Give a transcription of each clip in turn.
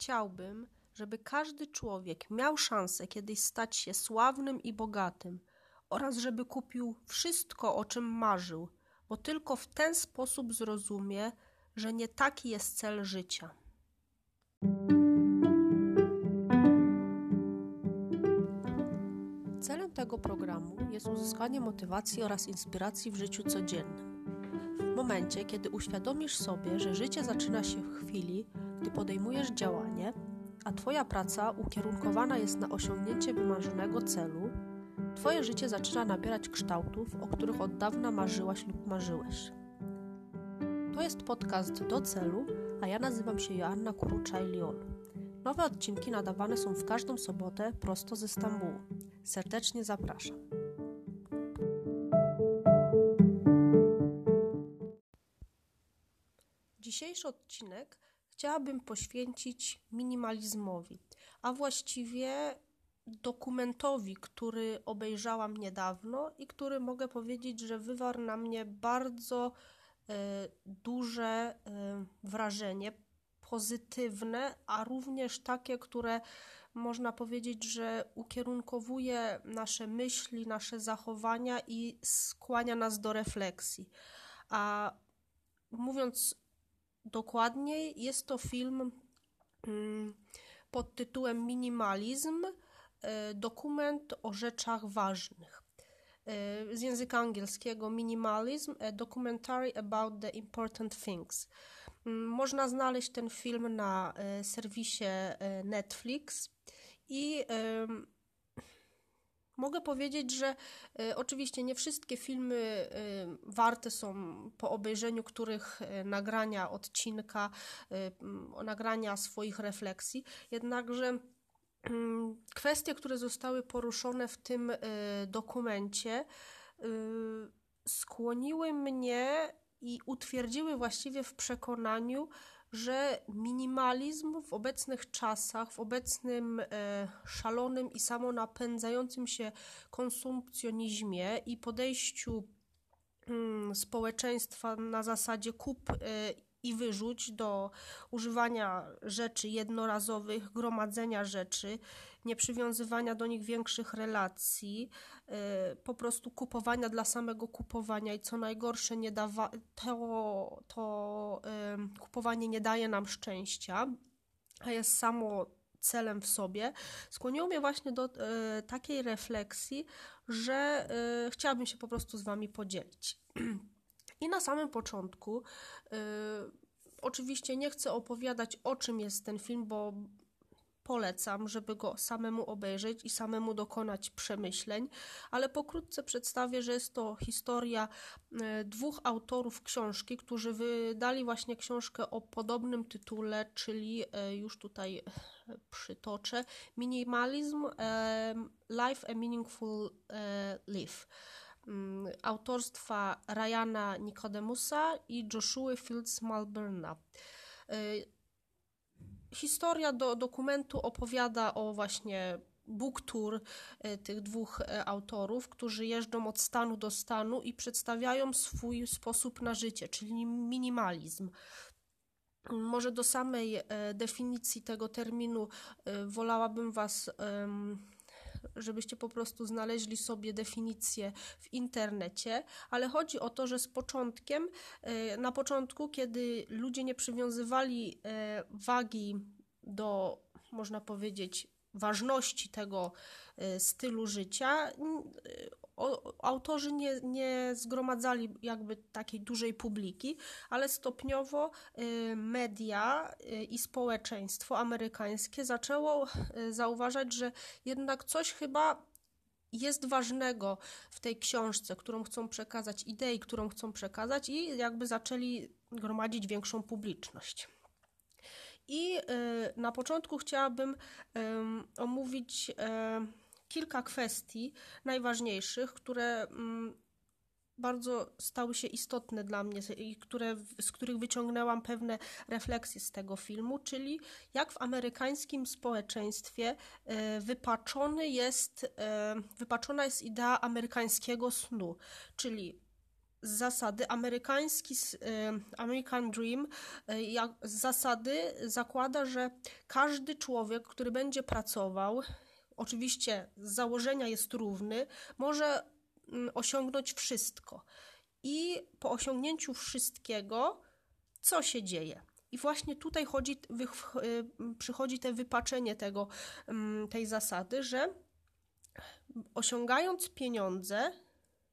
chciałbym, żeby każdy człowiek miał szansę kiedyś stać się sławnym i bogatym oraz żeby kupił wszystko, o czym marzył, bo tylko w ten sposób zrozumie, że nie taki jest cel życia. Celem tego programu jest uzyskanie motywacji oraz inspiracji w życiu codziennym. W momencie, kiedy uświadomisz sobie, że życie zaczyna się w chwili, gdy podejmujesz działanie, a Twoja praca ukierunkowana jest na osiągnięcie wymarzonego celu, Twoje życie zaczyna nabierać kształtów, o których od dawna marzyłaś lub marzyłeś. To jest podcast do celu, a ja nazywam się Joanna Kuruczaj-Liol. Nowe odcinki nadawane są w każdą sobotę prosto ze Stambułu. Serdecznie zapraszam. Dzisiejszy odcinek chciałabym poświęcić minimalizmowi, a właściwie dokumentowi, który obejrzałam niedawno i który mogę powiedzieć, że wywarł na mnie bardzo e, duże e, wrażenie, pozytywne, a również takie, które można powiedzieć, że ukierunkowuje nasze myśli, nasze zachowania i skłania nas do refleksji. A mówiąc dokładniej, jest to film mm, pod tytułem Minimalizm e, dokument o rzeczach ważnych. E, z języka angielskiego minimalism, a documentary about the important things. Mm, można znaleźć ten film na e, serwisie Netflix i Mogę powiedzieć, że y, oczywiście nie wszystkie filmy y, warte są po obejrzeniu których y, nagrania odcinka, nagrania swoich refleksji, jednakże mm, kwestie, które zostały poruszone w tym dokumencie, skłoniły mnie i utwierdziły właściwie w przekonaniu, że minimalizm w obecnych czasach, w obecnym e, szalonym i samonapędzającym się konsumpcjonizmie i podejściu mm, społeczeństwa na zasadzie kup e, i wyrzuć do używania rzeczy jednorazowych, gromadzenia rzeczy, nie przywiązywania do nich większych relacji, yy, po prostu kupowania dla samego kupowania i co najgorsze, nie dawa, to, to yy, kupowanie nie daje nam szczęścia, a jest samo celem w sobie, skłoniło mnie właśnie do y, takiej refleksji, że y, chciałabym się po prostu z Wami podzielić. I na samym początku, y, oczywiście nie chcę opowiadać o czym jest ten film, bo polecam, żeby go samemu obejrzeć i samemu dokonać przemyśleń, ale pokrótce przedstawię, że jest to historia y, dwóch autorów książki, którzy wydali właśnie książkę o podobnym tytule, czyli y, już tutaj przytoczę Minimalism Life a Meaningful Life. Mm, autorstwa Ryana Nicodemusa i Joshua Fields Malberna. Y, historia do dokumentu opowiada o właśnie book tour y, tych dwóch y, autorów, którzy jeżdżą od stanu do stanu i przedstawiają swój sposób na życie, czyli minimalizm. Może do samej definicji tego terminu wolałabym Was żebyście po prostu znaleźli sobie definicję w internecie, ale chodzi o to, że z początkiem, e, na początku, kiedy ludzie nie przywiązywali e, wagi do, można powiedzieć, ważności tego e, stylu życia, autorzy nie, nie zgromadzali jakby takiej dużej publiki, ale stopniowo y, media y, i społeczeństwo amerykańskie zaczęło y, zauważać, że jednak coś chyba jest ważnego w tej książce, którą chcą przekazać, idei, którą chcą przekazać, i jakby zaczęli gromadzić większą publiczność. I na początku chciałabym omówić kilka kwestii najważniejszych, które mm, bardzo stały się istotne dla mnie i które, z których wyciągnęłam pewne refleksje z tego filmu, czyli jak w amerykańskim społeczeństwie e, wypaczony jest, e, wypaczona jest idea amerykańskiego snu, czyli z zasady amerykański American Dream z zasady zakłada, że każdy człowiek, który będzie pracował, oczywiście z założenia jest równy, może mm, osiągnąć wszystko. I po osiągnięciu wszystkiego, co się dzieje? I właśnie tutaj chodzi, wy, przychodzi te wypaczenie tego, mm, tej zasady, że osiągając pieniądze,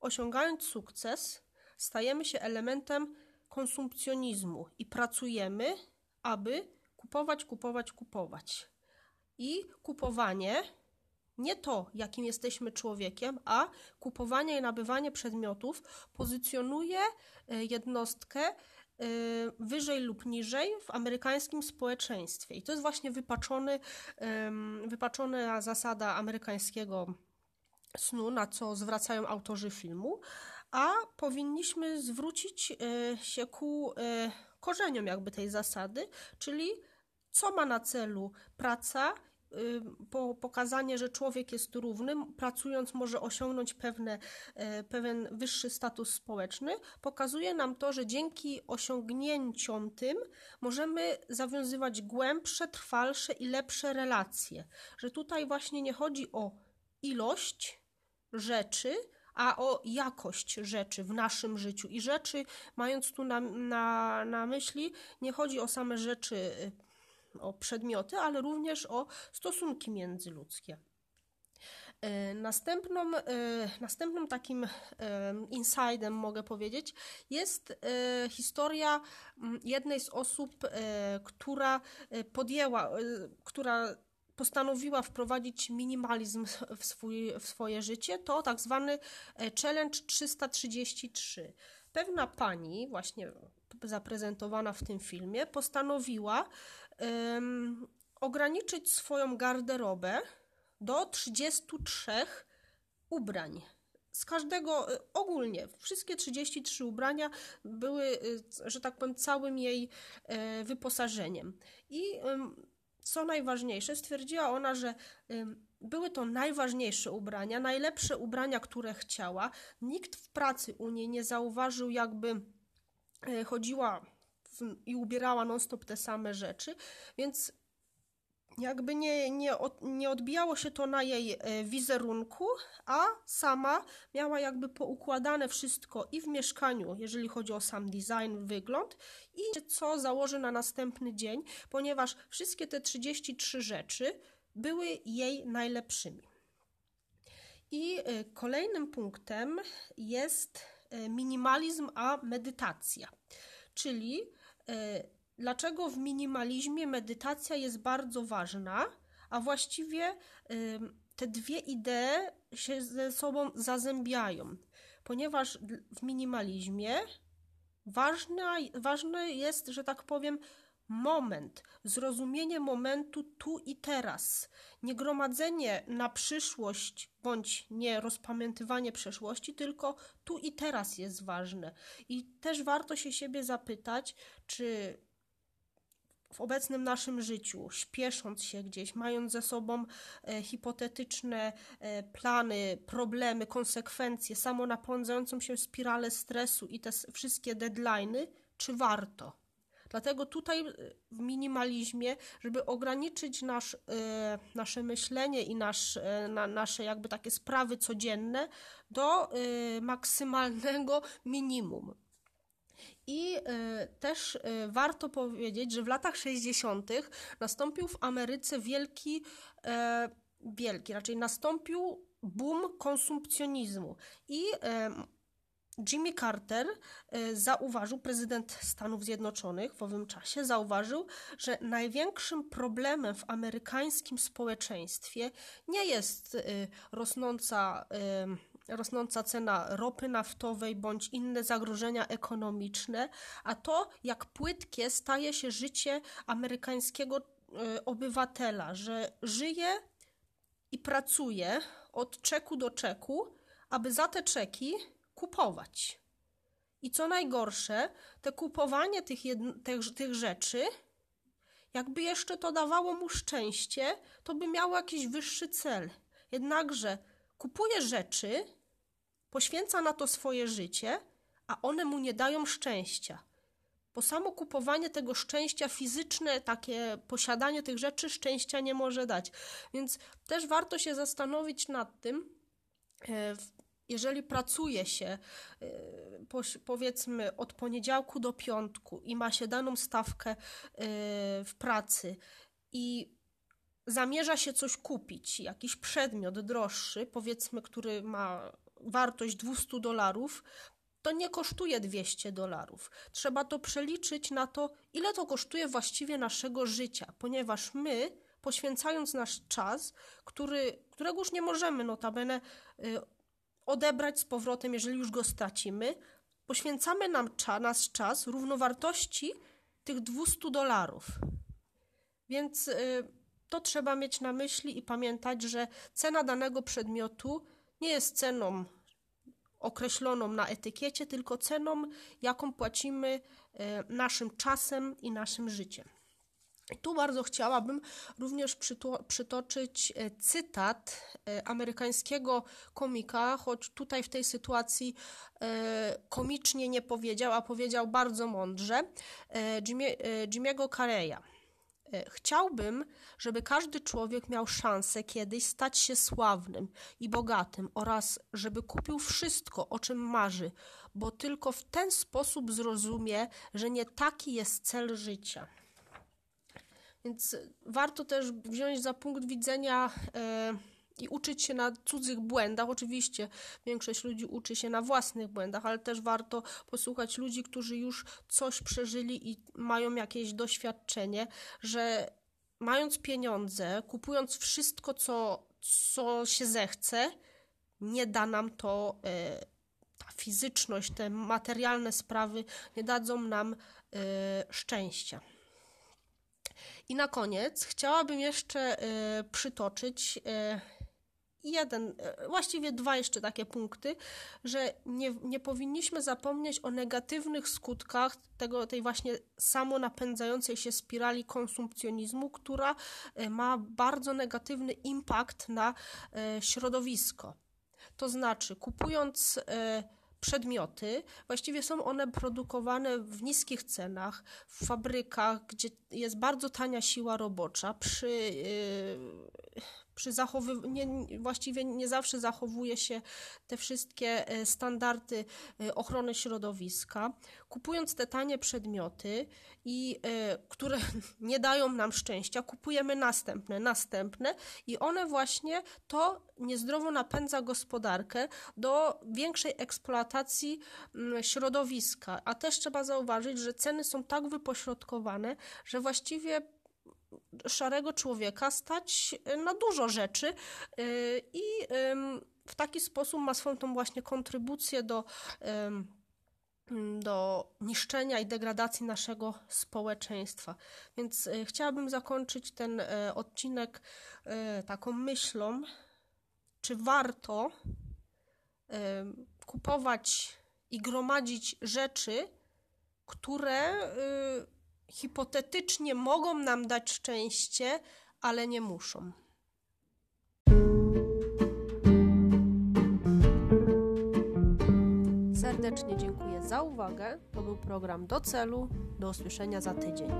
osiągając sukces, stajemy się elementem konsumpcjonizmu i pracujemy, aby kupować, kupować, kupować. I kupowanie nie to, jakim jesteśmy człowiekiem, a kupowanie i nabywanie przedmiotów pozycjonuje e, jednostkę e, wyżej lub niżej w amerykańskim społeczeństwie. I to jest właśnie wypaczony, wypaczona zasada amerykańskiego snu, na co zwracają autorzy filmu, a powinniśmy zwrócić e, się ku korzeniom jakby tej zasady, czyli co ma na celu praca po, pokazanie, że człowiek jest równy, pracując może osiągnąć pewne, e, pewien wyższy status społeczny, pokazuje nam to, że dzięki osiągnięciom tym możemy zawiązywać głębsze, trwalsze i lepsze relacje. Że tutaj właśnie nie chodzi o ilość rzeczy, a o jakość rzeczy w naszym życiu. I rzeczy, mając tu na, na, na myśli, nie chodzi o same rzeczy o przedmioty, ale również o stosunki międzyludzkie. E, następną, e, następnym takim e, insidem, mogę powiedzieć, jest historia jednej z osób, która podjęła, która postanowiła wprowadzić minimalizm w, swój, w swoje życie. To tak zwany Challenge 333. Pewna pani, właśnie zaprezentowana w tym filmie, postanowiła um, ograniczyć swoją garderobę do 33 ubrań. Z każdego, e, ogólnie, wszystkie 33 ubrania były, e, że tak powiem, całym jej e, wyposażeniem. I co najważniejsze, stwierdziła ona, że były to najważniejsze ubrania, najlepsze ubrania, które chciała. Nikt w pracy u niej nie zauważył, jakby chodziła i ubierała non-stop te same rzeczy, więc jakby nie, nie, nie odbijało się to na jej e, wizerunku, a sama miała jakby poukładane wszystko i w mieszkaniu, jeżeli chodzi o sam design, wygląd i co założy na następny dzień, ponieważ wszystkie te 33 rzeczy były jej najlepszymi. I e, kolejnym punktem jest e, minimalizm a medytacja, czyli E, dlaczego w minimalizmie medytacja jest bardzo ważna, a właściwie te dwie idee się ze sobą zazębiają, ponieważ w minimalizmie ważna, ważny jest, że tak powiem, moment, zrozumienie momentu tu i teraz, nie gromadzenie na przyszłość bądź nie rozpamiętywanie przeszłości, tylko tu i teraz jest ważne. I też warto się siebie zapytać, czy w obecnym naszym życiu, śpiesząc się gdzieś, mając ze sobą e, hipotetyczne e, plany, problemy, konsekwencje, samo napędzającą się spiralę stresu i te wszystkie deadlines, czy warto? Dlatego tutaj e, w minimalizmie, żeby ograniczyć nasz, e, nasze myślenie i nasz, e, na, nasze jakby takie sprawy codzienne do maksymalnego minimum. I też warto powiedzieć, że w latach 60. nastąpił w Ameryce wielki, wielki, raczej nastąpił boom konsumpcjonizmu. I Jimmy Carter e, zauważył, prezydent Stanów Zjednoczonych w owym czasie zauważył, że największym problemem w amerykańskim społeczeństwie nie jest e, rosnąca, e, rosnąca cena ropy naftowej bądź inne zagrożenia ekonomiczne, a to, jak płytkie staje się życie amerykańskiego obywatela, że żyje i pracuje od czeku do czeku, aby za te czeki kupować. I co najgorsze, te kupowanie tych, tych, tych rzeczy, jakby jeszcze to dawało mu szczęście, to by miało jakiś wyższy cel. Jednakże kupuje rzeczy, poświęca na to swoje życie, a one mu nie dają szczęścia. Bo samo kupowanie tego szczęścia fizyczne, takie posiadanie tych rzeczy szczęścia nie może dać. Więc też warto się zastanowić nad tym, e, jeżeli pracuje się e, powiedzmy od poniedziałku do piątku i ma się daną stawkę e, w pracy i zamierza się coś kupić, jakiś przedmiot droższy, powiedzmy, który ma wartość 200 dolarów, to nie kosztuje 200 dolarów. Trzeba to przeliczyć na to, ile to kosztuje właściwie naszego życia, ponieważ my, poświęcając nasz czas, który, którego już nie możemy notabene y, odebrać z powrotem, jeżeli już go stracimy, poświęcamy nam nasz czas równowartości tych 200 dolarów. Więc y, to trzeba mieć na myśli i pamiętać, że cena danego przedmiotu nie jest ceną określoną na etykiecie, tylko ceną, jaką płacimy e, naszym czasem i naszym życiem. Tu bardzo chciałabym również przytoczyć e, cytat e, amerykańskiego komika, choć tutaj w tej sytuacji komicznie nie powiedział, a powiedział bardzo mądrze, Jimmy, Jimmy'ego. E, chciałbym, żeby każdy człowiek miał szansę kiedyś stać się sławnym i bogatym oraz żeby kupił wszystko, o czym marzy, bo tylko w ten sposób zrozumie, że nie taki jest cel życia. Więc warto też wziąć za punkt widzenia. E, i uczyć się na cudzych błędach. Oczywiście większość ludzi uczy się na własnych błędach, ale też warto posłuchać ludzi, którzy już coś przeżyli i mają jakieś doświadczenie, że mając pieniądze, kupując wszystko, co, co się zechce, nie da nam to e, ta fizyczność, te materialne sprawy nie dadzą nam e, szczęścia. I na koniec chciałabym jeszcze y, przytoczyć y, jeden, e, właściwie dwa jeszcze takie punkty, że nie, nie powinniśmy zapomnieć o negatywnych skutkach tego, tej właśnie samonapędzającej się spirali konsumpcjonizmu, która e, ma bardzo negatywny impact na e, środowisko. To znaczy, kupując przedmioty, właściwie są one produkowane w niskich cenach, w fabrykach, gdzie jest bardzo tania siła robocza, przy przy zachowywaniu, właściwie nie zawsze zachowuje się te wszystkie e, standardy e, ochrony środowiska. Kupując te tanie przedmioty, i e, które nie dają nam szczęścia, kupujemy następne, następne i one właśnie to niezdrowo napędza gospodarkę do większej eksploatacji mm, środowiska. A też trzeba zauważyć, że ceny są tak wypośrodkowane, że właściwie szarego człowieka stać e, na dużo rzeczy e, i w taki sposób ma swoją tą właśnie kontrybucję do do niszczenia i degradacji naszego społeczeństwa. Więc e, chciałabym zakończyć ten odcinek taką myślą, czy warto kupować i gromadzić rzeczy, które hipotetycznie mogą nam dać szczęście, ale nie muszą. Serdecznie dziękuję za uwagę. To był program do celu. Do usłyszenia za tydzień.